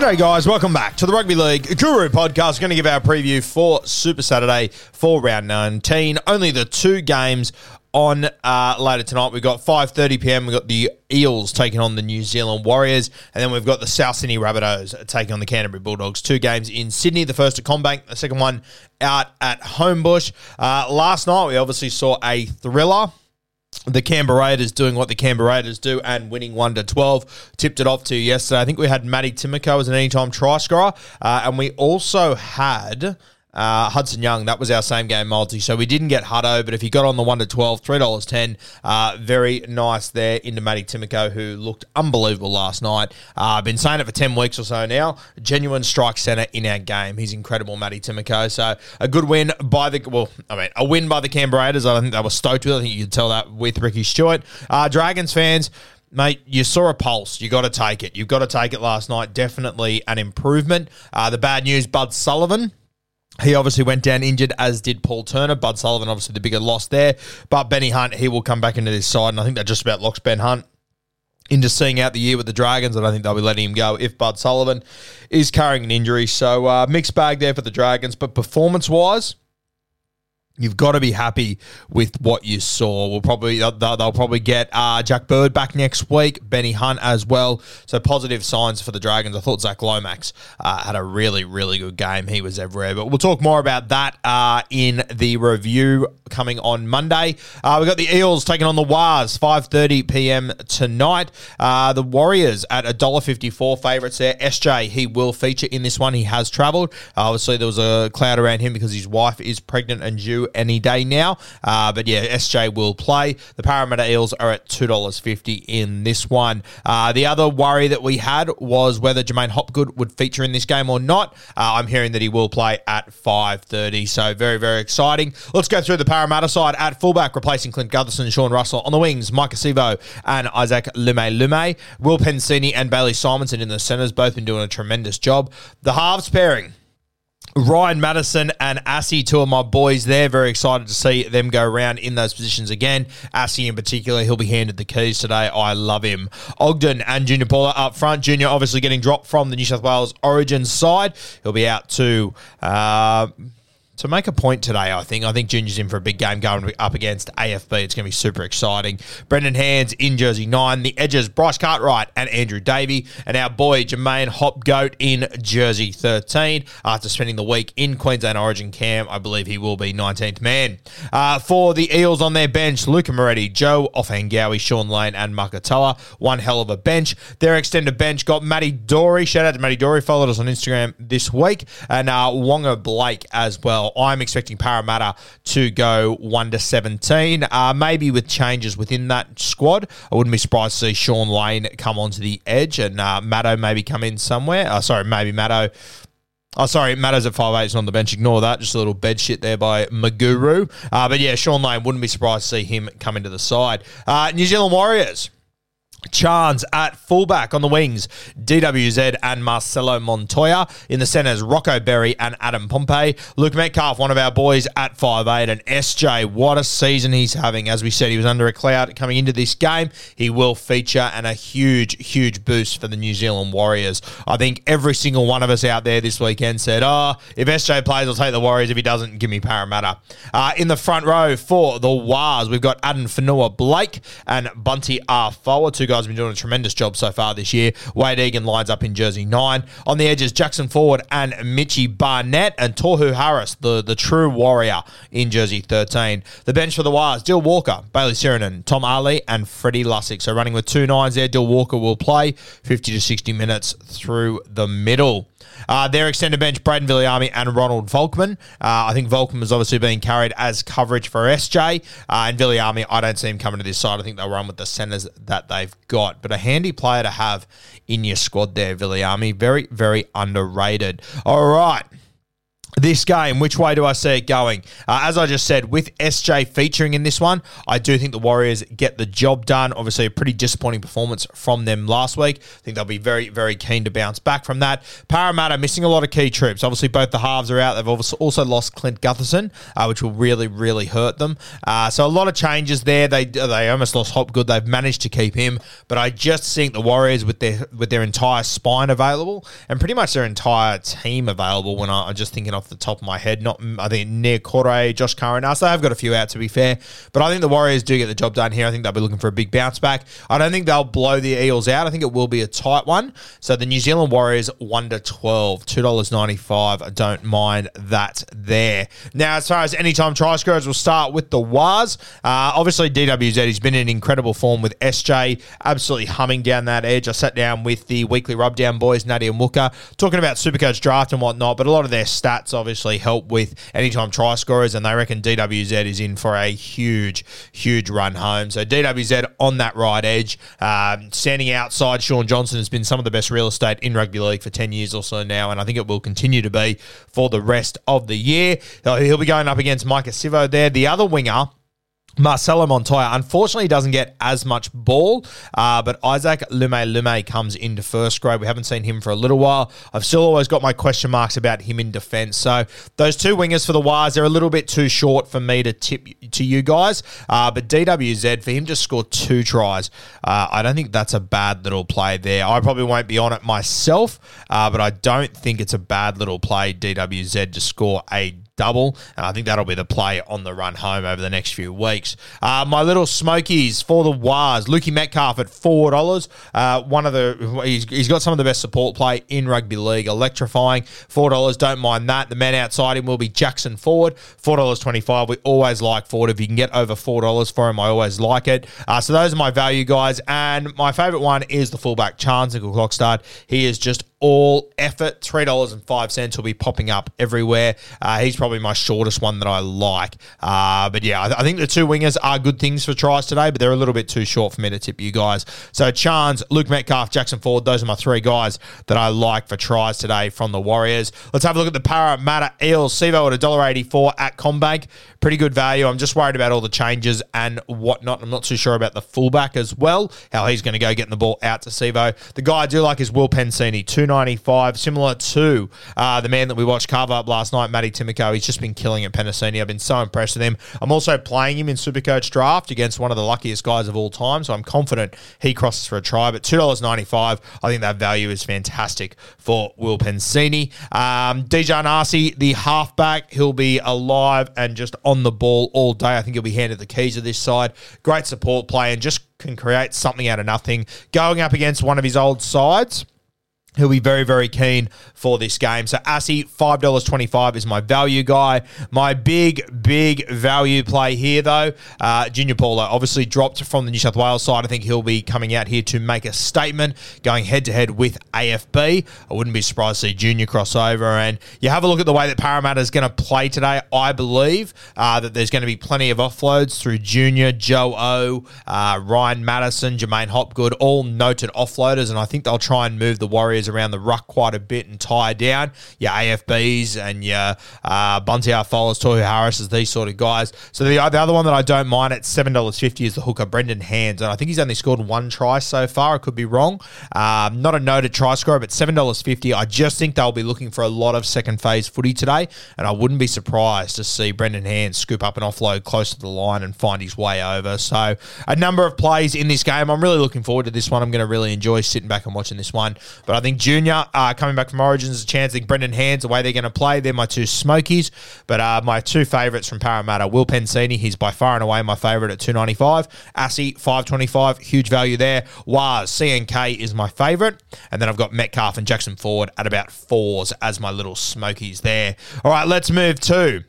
G'day, guys. Welcome back to the Rugby League Guru podcast. We're Going to give our preview for Super Saturday for round 19. Only the two games on uh, later tonight. We've got 5.30 p.m. We've got the Eels taking on the New Zealand Warriors. And then we've got the South Sydney Rabbitohs taking on the Canterbury Bulldogs. Two games in Sydney. The first at CommBank. The second one out at Homebush. Uh, last night, we obviously saw a thriller the Canberra Raiders doing what the Canberra Raiders do and winning 1 to 12. Tipped it off to yesterday. I think we had Matty Timoko as an anytime try scorer. Uh, and we also had. Uh, Hudson Young, that was our same game multi. So we didn't get Hutto, but if you got on the 1 to 12, $3.10, uh, very nice there into Matty Timoko, who looked unbelievable last night. Uh, I've been saying it for 10 weeks or so now. Genuine strike centre in our game. He's incredible, Matty Timoko. So a good win by the, well, I mean, a win by the Canberra Raiders. I think they were stoked with it. I think you could tell that with Ricky Stuart. Uh, Dragons fans, Mate, you saw a pulse. You got to take it. You've got to take it last night. Definitely an improvement. Uh, the bad news, Bud Sullivan. He obviously went down injured, as did Paul Turner. Bud Sullivan, obviously the bigger loss there. But Benny Hunt, he will come back into this side, and I think that just about locks Ben Hunt into seeing out the year with the Dragons. I don't think they'll be letting him go if Bud Sullivan is carrying an injury. So uh, mixed bag there for the Dragons. But performance wise, You've got to be happy with what you saw. We'll probably they'll, probably get uh, Jack Bird back next week, Benny Hunt as well. So positive signs for the Dragons. I thought Zac Lomax uh, had a really really good game. He was everywhere. But we'll talk more about that uh, in the review coming on Monday. Uh, we got the Eels taking on the Wars, five thirty p.m. tonight. Uh, the Warriors at a dollar fifty four favourites there. SJ he will feature in this one. He has travelled. obviously there was a cloud around him because his wife is pregnant and due any day now. Uh, but yeah, SJ will play. The Parramatta Eels are at $2.50 in this one. Uh, the other worry that we had was whether Jermaine Hopgood would feature in this game or not. Uh, I'm hearing that he will play at 5.30, so very, very exciting. Let's go through the Parramatta side at fullback, replacing Clint Gutherson Sean Russell. On the wings, Maika Sivo and Isaac Lumelume. Will Penisini and Bailey Simonsson in the centres, both been doing a tremendous job. The halves pairing, Ryan Matterson and Asi, two of my boys there. Very excited to see them go around in those positions again. Asi in particular, he'll be handed the keys today. I love him. Ogden and Junior Paulo up front. Junior obviously getting dropped from the New South Wales Origin side. He'll be out to. Uh, to make a point today, I think. I think Junior's in for a big game going up against AFB. It's going to be super exciting. Brendan Hands in jersey nine. The edges, Bryce Cartwright and Andrew Davey. And our boy, Jermaine Hopgood in jersey 13. After spending the week in Queensland Origin camp, I believe he will be 19th man. Uh, for the Eels on their bench, Luca Moretti, Joe Ofahengaue, Shaun Lane, and Makatoa. One hell of a bench. Their extended bench got Matty Dory. Shout out to Matty Dory. Followed us on Instagram this week. And uh, Wonga Blake as well. I'm expecting Parramatta to go 1 to 17. Uh, maybe with changes within that squad. I wouldn't be surprised to see Shaun Lane come onto the edge and uh, maybe come in somewhere. Uh, sorry, maybe Matto Oh, sorry, Matters at 5'8 is on the bench. Ignore that. Just a little bed shit there by Maguru. Uh, but yeah, Shaun Lane wouldn't be surprised to see him come into the side. Uh, New Zealand Warriors. Charnze at fullback on the wings, DWZ and Marcelo Montoya. In the centres, Rocco Berry and Adam Pompey. Luke Metcalf, one of our boys at 5'8. And SJ, what a season he's having. As we said, he was under a cloud coming into this game. He will feature and a huge, huge boost for the New Zealand Warriors. I think every single one of us out there this weekend said, oh, if SJ plays, I'll take the Warriors. If he doesn't, give me Parramatta. Uh, in the front row for the Wars, we've got Addin Fonua-Blake and Bunty Afoa, two guys have been doing a tremendous job so far this year. Wade Egan lines up in jersey nine. On the edges, Jackson Ford and Mitchy Barnett and Tohu Harris, the, the true warrior, in jersey 13. The bench for the Wires, Dill Walker, Bayley Sironen, Tom Ale, and Freddie Lussick. So running with two nines there, Dill Walker will play 50 to 60 minutes through the middle. Uh, their extended bench, Braden Villiamy and Ronald Volkman. Uh, I think Volkman is obviously being carried as coverage for SJ. Uh, and Villiamy, I don't see him coming to this side. I think they'll run with the centres that they've got. But a handy player to have in your squad there, Villiamy. Very, very underrated. All right this game, which way do I see it going? Uh, as I just said, with SJ featuring in this one, I do think the Warriors get the job done. Obviously, a pretty disappointing performance from them last week. I think they'll be very, very keen to bounce back from that. Parramatta missing a lot of key troops. Obviously, both the halves are out. They've also lost Clint Gutherson, uh, which will really, really hurt them. Uh, so a lot of changes there. They they almost lost Hopgood. They've managed to keep him, but I just think the Warriors with their with their entire spine available and pretty much their entire team available. When I, I'm just thinking off the top of my head. Not I think near Corre, Josh Caranas. They have got a few out to be fair, but I think the Warriors do get the job done here. I think they'll be looking for a big bounce back. I don't think they'll blow the Eels out. I think it will be a tight one. So the New Zealand Warriors one to twelve, two dollars ninety five. I don't mind that there. Now as far as anytime try scorers, we'll start with the Wars. Uh, obviously DWZ He's been in incredible form with SJ absolutely humming down that edge. I sat down with the weekly rubdown boys, Nadia Muka, talking about Supercoach draft and whatnot, but a lot of their stats obviously help with anytime try scorers, and they reckon DWZ is in for a huge, huge run home. So DWZ on that right edge, um, standing outside Shaun Johnson has been some of the best real estate in rugby league for 10 years or so now, and I think it will continue to be for the rest of the year. He'll be going up against Maika Sivo there. The other winger, Marcelo Montoya unfortunately doesn't get as much ball, uh, but Isaac Lumelume comes into first grade. We haven't seen him for a little while. I've still always got my question marks about him in defence. So those two wingers for the Wires, they're a little bit too short for me to tip to you guys. Uh, but DWZ, for him to score two tries, uh, I don't think that's a bad little play there. I probably won't be on it myself, uh, but I don't think it's a bad little play, DWZ, to score a double. And I think that'll be the play on the run home over the next few weeks. Uh, my little smokies for the Wars. Lukey Metcalf at $4. Uh, one of the, he's, he's got some of the best support play in rugby league. Electrifying. $4. Don't mind that. The man outside him will be Jackson Ford. $4.25. We always like Ford. If you can get over $4 for him, I always like it. Uh, so those are my value guys. And my favorite one is the fullback, Charnze Nicoll-Klokstad. He is just all effort. $3.05 will be popping up everywhere. Uh, he's probably my shortest one that I like. Uh, but yeah, I, I, think the two wingers are good things for tries today, but they're a little bit too short for me to tip you guys. So Charnze, Luke Metcalf, Jackson Ford, those are my three guys that I like for tries today from the Warriors. Let's have a look at the Parramatta Eels. Sivo at $1.84 at CommBank. Pretty good value. I'm just worried about all the changes and whatnot. I'm not too sure about the fullback as well, how he's going to go getting the ball out to Sivo. The guy I do like is Will Penisini, 295, similar to uh, the man that we watched carve up last night, Matty Timoko. He's just been killing it, Penisini. I've been so impressed with him. I'm also playing him in Supercoach draft against one of the luckiest guys of all time, so I'm confident he crosses for a try. But $2.95, I think that value is fantastic for Will Penisini. Um, DJ Nasi, the halfback, he'll be alive and just on the ball all day. I think he'll be handed the keys of this side. Great support play and just can create something out of nothing. Going up against one of his old sides. He'll be very, very keen for this game. So, Asi, $5.25 is my value guy. My big, big value play here, though, uh, Junior Paulo obviously dropped from the New South Wales side. I think he'll be coming out here to make a statement, going head to head with AFB. I wouldn't be surprised to see Junior crossover. And you have a look at the way that Parramatta is going to play today. I believe uh, that there's going to be plenty of offloads through Junior, Joe O, uh, Ryan Matterson, Jermaine Hopgood, all noted offloaders. And I think they'll try and move the Warriors areas around the ruck quite a bit and tie down. Your AFBs and your uh, Bunty Fowlers, Tohu Harris, these sort of guys. So the, the other one that I don't mind at $7.50 is the hooker, Brendan Hands. And I think he's only scored one try so far. I could be wrong. Um, not a noted try scorer, but $7.50. I just think they'll be looking for a lot of second phase footy today. And I wouldn't be surprised to see Brendan Hands scoop up an offload close to the line and find his way over. So a number of plays in this game. I'm really looking forward to this one. I'm going to really enjoy sitting back and watching this one. But I think Junior uh, coming back from Origins is a chance. I think Brendan Hands, the way they're going to play, they're my two smokies. But uh, my two favourites from Parramatta, Will Penisini, he's by far and away my favourite at 295. Asi, 525, huge value there. Waz, CNK is my favourite. And then I've got Metcalf and Jackson Ford at about fours as my little smokies there. All right, let's move to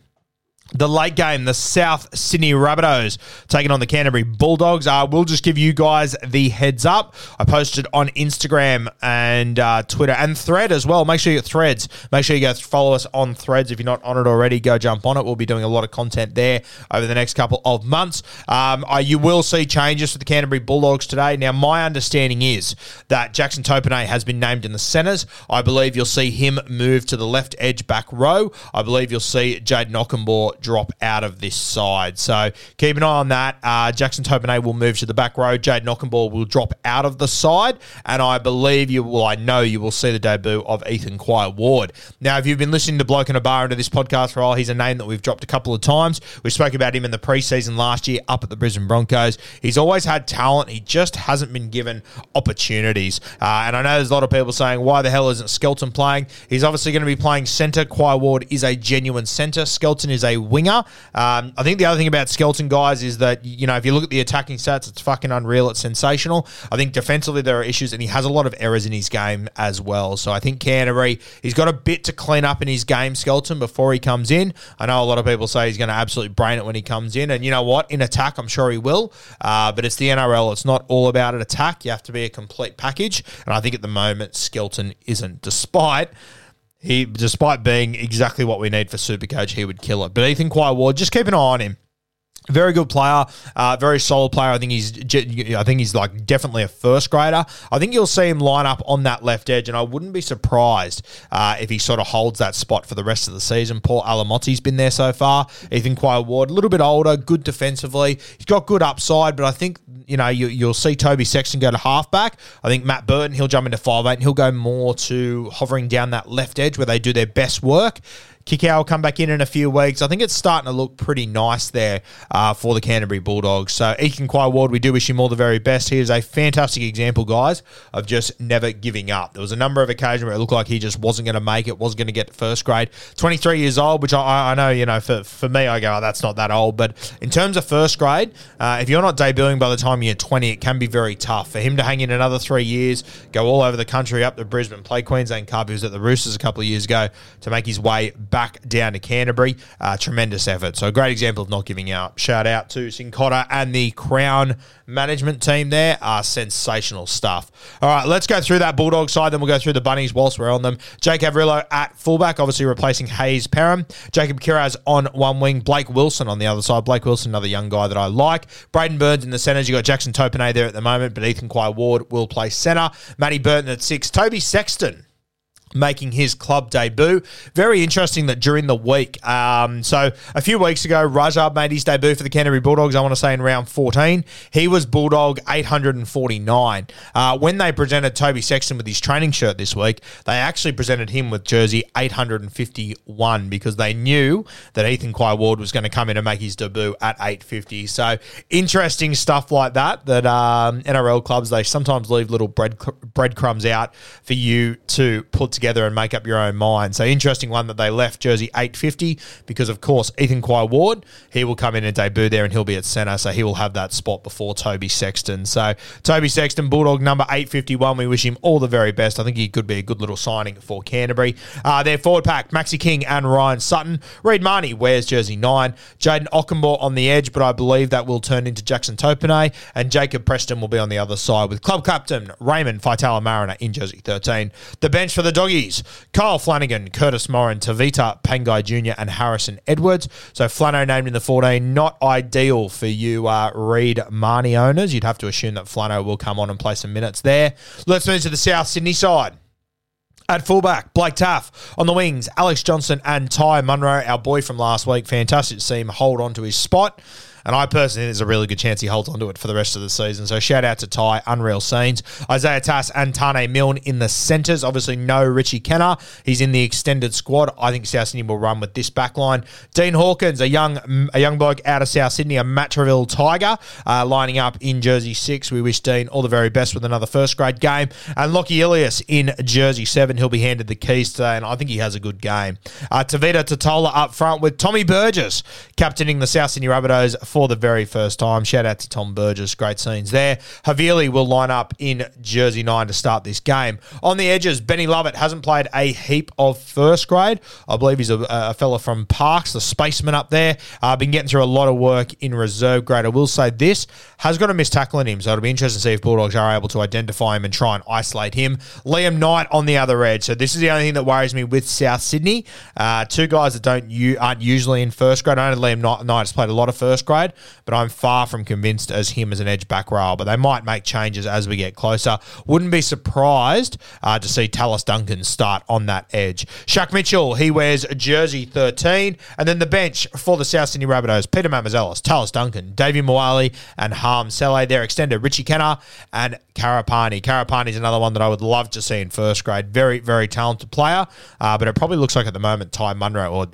the late game, the South Sydney Rabbitohs taking on the Canterbury Bulldogs. Uh, we'll just give you guys the heads up. I posted on Instagram and uh, Twitter and Thread as well. Make sure you get Threads. Make sure you go follow us on Threads. If you're not on it already, go jump on it. We'll be doing a lot of content there over the next couple of months. Um, uh, you will see changes for the Canterbury Bulldogs today. Now, my understanding is that Jackson Topine has been named in the centres. I believe you'll see him move to the left edge back row. I believe you'll see Jayden Okunbor drop out of this side. So keep an eye on that. Uh, Jackson Topine will move to the back row. Jade Okunbor will drop out of the side. And I believe you will, I know you will see the debut of Ethan Quai Ward. Now, if you've been listening to Bloke in a Bar into this podcast for a while, he's a name that we've dropped a couple of times. We spoke about him in the preseason last year up at the Brisbane Broncos. He's always had talent. He just hasn't been given opportunities. Uh, and I know there's a lot of people saying, why the hell isn't Skelton playing? He's obviously going to be playing centre. Quai Ward is a genuine centre. Skelton is a winger. Um, I think the other thing about Skelton, guys, is that, you know, if you look at the attacking stats, it's fucking unreal. It's sensational. I think defensively there are issues, and he has a lot of errors in his game as well. So I think Canterbury, he's got a bit to clean up in his game, Skelton, before he comes in. I know a lot of people say he's going to absolutely brain it when he comes in. And you know what? In attack, I'm sure he will. Uh, but it's the NRL. It's not all about an attack. You have to be a complete package. And I think at the moment, Skelton isn't, despite he, despite being exactly what we need for Supercoach, he would kill it. But Ethan Quai Ward, just keep an eye on him. Very good player, uh, very solid player. I think he's, I think he's like definitely a first grader. I think you'll see him line up on that left edge, and I wouldn't be surprised uh, if he sort of holds that spot for the rest of the season. Paul Alamoti's been there so far. Ethan Quai Ward, a little bit older, good defensively. He's got good upside, but I think you know you, will see Toby Sexton go to halfback. I think Matt Burton he'll jump into five eight, and he'll go more to hovering down that left edge where they do their best work. Kikau will come back in in a few weeks. I think it's starting to look pretty nice there uh, for the Canterbury Bulldogs. So, Ethan Quai Ward, we do wish him all the very best. He is a fantastic example, guys, of just never giving up. There was a number of occasions where it looked like he just wasn't going to make it, wasn't going to get first grade. 23 years old, which I, I know, you know, for, for me, I go, oh, that's not that old. But in terms of first grade, uh, if you're not debuting by the time you're 20, it can be very tough. For him to hang in another three years, go all over the country, up to Brisbane, play Queensland Cup, he was at the Roosters a couple of years ago, to make his way back down to Canterbury. Uh, tremendous effort. So, great example of not giving up. Shout out to Sincotta and the Crown management team there. Uh, sensational stuff. All right, let's go through that Bulldog side, then we'll go through the Bunnies whilst we're on them. Jake Averillo at fullback, obviously replacing Hayze Perham. Jacob Kiraz on one wing. Blake Wilson on the other side. Blake Wilson, another young guy that I like. Braidon Burns in the centres. You've got Jackson Topine there at the moment, but Ethan Quai Ward will play centre. Matty Burton at six. Toby Sexton making his club debut. Very interesting that during the week, um, so a few weeks ago, Rajab made his debut for the Canterbury Bulldogs, I want to say in round 14. He was Bulldog 849. Uh, when they presented Toby Sexton with his training shirt this week, they actually presented him with jersey 851 because they knew that Ethan Quai Ward was going to come in and make his debut at 850. So interesting stuff like that, that um, NRL clubs, they sometimes leave little bread breadcrumbs out for you to put together together and make up your own mind. So interesting one that they left jersey 850 because of course Ethan Quai Ward he will come in and debut there and he'll be at centre, so he will have that spot before Toby Sexton. So Toby Sexton, Bulldog number 851. We wish him all the very best. I think he could be a good little signing for Canterbury. Uh, their forward pack: Maxi King and Ryan Sutton. Reed Mahoney wears jersey nine. Jayden Okunbor on the edge, but I believe that will turn into Jackson Topine and Jacob Preston will be on the other side with club captain Raymond Faitala Mariner in jersey 13. The bench for the dog doggies. Kyle Flanagan, Curtis Morin, Tevita Pangai Jr., and Harrison Edwards. So Flano named in the 14. Not ideal for you uh, Reed Mahoney owners. You'd have to assume that Flano will come on and play some minutes there. Let's move to the South Sydney side. At fullback, Blake Taaffe. On the wings, Alex Johnston and Ty Munro, our boy from last week. Fantastic to see him hold on to his spot. And I personally think there's a really good chance he holds onto it for the rest of the season. So shout out to Ty, unreal scenes. Isaiah Tass and Taane Milne in the centres. Obviously, no Richie Kennar. He's in the extended squad. I think South Sydney will run with this back line. Dean Hawkins, a young a young bloke out of South Sydney, a Matraville Tiger, uh, lining up in Jersey 6. We wish Dean all the very best with another first grade game. And Lockie Ilias in Jersey 7. He'll be handed the keys today, and I think he has a good game. Uh, Tevita Tatola up front with Tommy Burgess captaining the South Sydney Rabbitohs for the very first time. Shout out to Tom Burgess. Great scenes there. Havili will line up in Jersey 9 to start this game. On the edges, Benny Lovett hasn't played a heap of first grade. I believe he's a, a fella from Parkes, the spaceman up there. Uh, been getting through a lot of work in reserve grade. I will say this has got a missed tackle in him, so it'll be interesting to see if Bulldogs are able to identify him and try and isolate him. Liam Knight on the other edge. So this is the only thing that worries me with South Sydney. Uh, two guys that don't you aren't usually in first grade. I know Liam Knight has played a lot of first grade, but I'm far from convinced as him as an edge back row. But they might make changes as we get closer. Wouldn't be surprised uh, to see Tallis Duncan start on that edge. Shaq Mitchell, he wears jersey 13. And then the bench for the South Sydney Rabbitohs, Peter Mamouzelos, Tallis Duncan, Davvy Moale, and Hame Sele. They're extended Richie Kennar and Karapani. Karapani is another one that I would love to see in first grade. Very, very talented player. Uh, but it probably looks like at the moment Ty Munro, or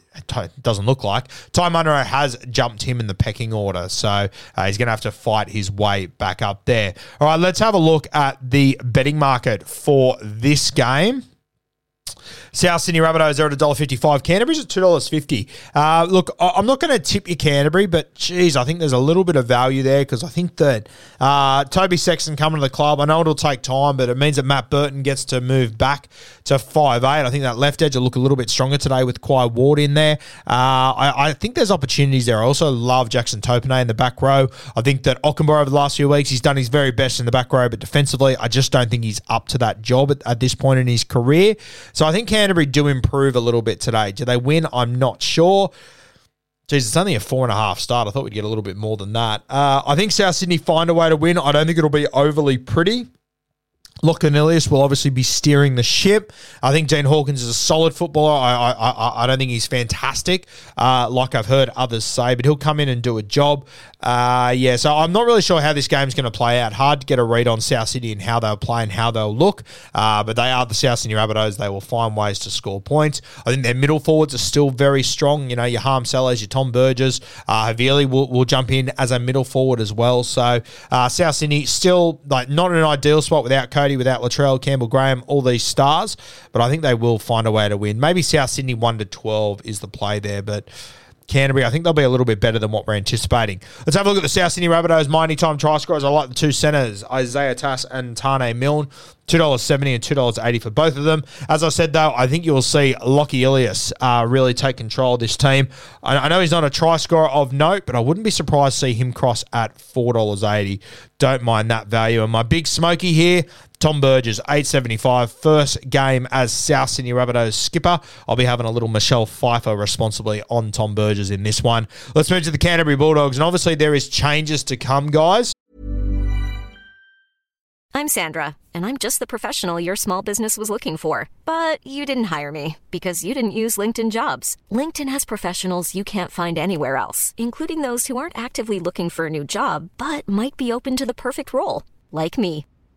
doesn't look like, Ty Munro has jumped him in the pecking order. So uh, he's going to have to fight his way back up there. All right, let's have a look at the betting market for this game. South Sydney Rabbitohs are at $1.55. Canterbury's at $2.50. Uh, look, I'm not going to tip you Canterbury, but geez, I think there's a little bit of value there because I think that uh, Toby Sexton coming to the club, I know it'll take time, but it means that Matt Burton gets to move back to five eight. I think that left edge will look a little bit stronger today with Quai Ward in there. Uh, I, I, think there's opportunities there. I also love Jackson Topine in the back row. I think that Okunbor over the last few weeks, he's done his very best in the back row, but defensively, I just don't think he's up to that job at, at this point in his career. So I think Canterbury do improve a little bit today. Do they win? I'm not sure. Jeez, it's only a four and a half start. I thought we'd get a little bit more than that. Uh, I think South Sydney find a way to win. I don't think it'll be overly pretty. Lachlan Ilias will obviously be steering the ship. I think Dean Hawkins is a solid footballer. I I, I don't think he's fantastic, uh, like I've heard others say, but he'll come in and do a job. Uh, yeah, so I'm not really sure how this game's going to play out. Hard to get a read on South Sydney and how they'll play and how they'll look, uh, but they are the South Sydney Rabbitohs. They will find ways to score points. I think their middle forwards are still very strong. You know, your Hame Seles, your Tom Burgess, uh, Havili will, will jump in as a middle forward as well. So uh, South Sydney still like not an ideal spot without Cody without Latrell, Campbell Graham, all these stars, but I think they will find a way to win. Maybe South Sydney 1 to 12 is the play there, but Canterbury, I think they'll be a little bit better than what we're anticipating. Let's have a look at the South Sydney Rabbitohs. My time try scorers. I like the two centres, Isaiah Tass and Taane Milne. $2.70 and $2.80 for both of them. As I said, though, I think you will see Lockie Ilias uh, really take control of this team. I, I, know he's not a try scorer of note, but I wouldn't be surprised to see him cross at $4.80. Don't mind that value. And my big smoky here, Tom Burgess, 875. First game as South Sydney Rabbitohs skipper. I'll be having a little Michelle Pfeiffer responsibly on Tom Burgess in this one. Let's move to the Canterbury Bulldogs. And obviously, there is changes to come, guys. I'm Sandra, and I'm just the professional your small business was looking for. But you didn't hire me because you didn't use LinkedIn jobs. LinkedIn has professionals you can't find anywhere else, including those who aren't actively looking for a new job but might be open to the perfect role, like me.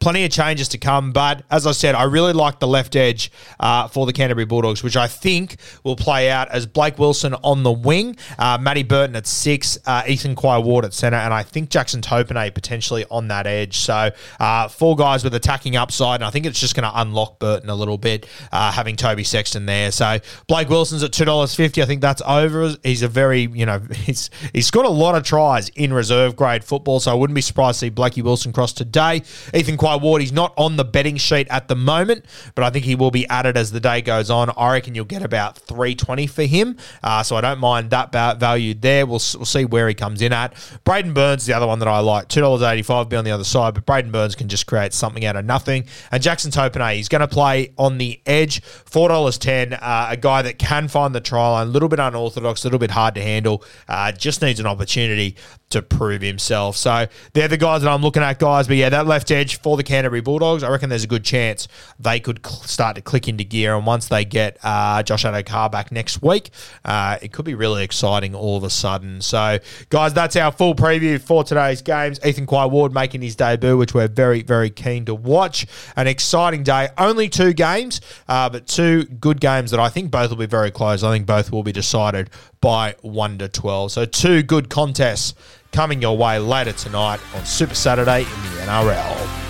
Plenty of changes to come. But as I said, I really like the left edge uh, for the Canterbury Bulldogs, which I think will play out as Blake Wilson on the wing, uh, Matty Burton at six, uh, Ethan Quai Ward at centre, and I think Jackson Topine potentially on that edge. So uh, four guys with attacking upside, and I think it's just going to unlock Burton a little bit, uh, having Toby Sexton there. So Blake Wilson's at two dollars fifty. I think that's over. He's a very you know he's he's scored a lot of tries in reserve grade football, so I wouldn't be surprised to see Blakey Wilson cross today. Ethan Quai Kai Ward, he's not on the betting sheet at the moment, but I think he will be added as the day goes on. I reckon you'll get about 320 for him. Uh, so I don't mind that value there. We'll, we'll see where he comes in at. Braidon Burns, the other one that I like. $2.85 be on the other side, but Braidon Burns can just create something out of nothing. And Jackson Topine, he's going to play on the edge. $4.10, uh, a guy that can find the try line, a little bit unorthodox, a little bit hard to handle, uh, just needs an opportunity to prove himself. So they're the guys that I'm looking at, guys. But yeah, that left edge for the Canterbury Bulldogs, I reckon there's a good chance they could cl- start to click into gear. And once they get uh, Josh Addo-Carr back next week, uh, it could be really exciting all of a sudden. So, guys, that's our full preview for today's games. Ethan Quai Ward making his debut, which we're very, very keen to watch. An exciting day. Only two games, uh, but two good games that I think both will be very close. I think both will be decided by 1 to 12. So, two good contests coming your way later tonight on Super Saturday in the NRL.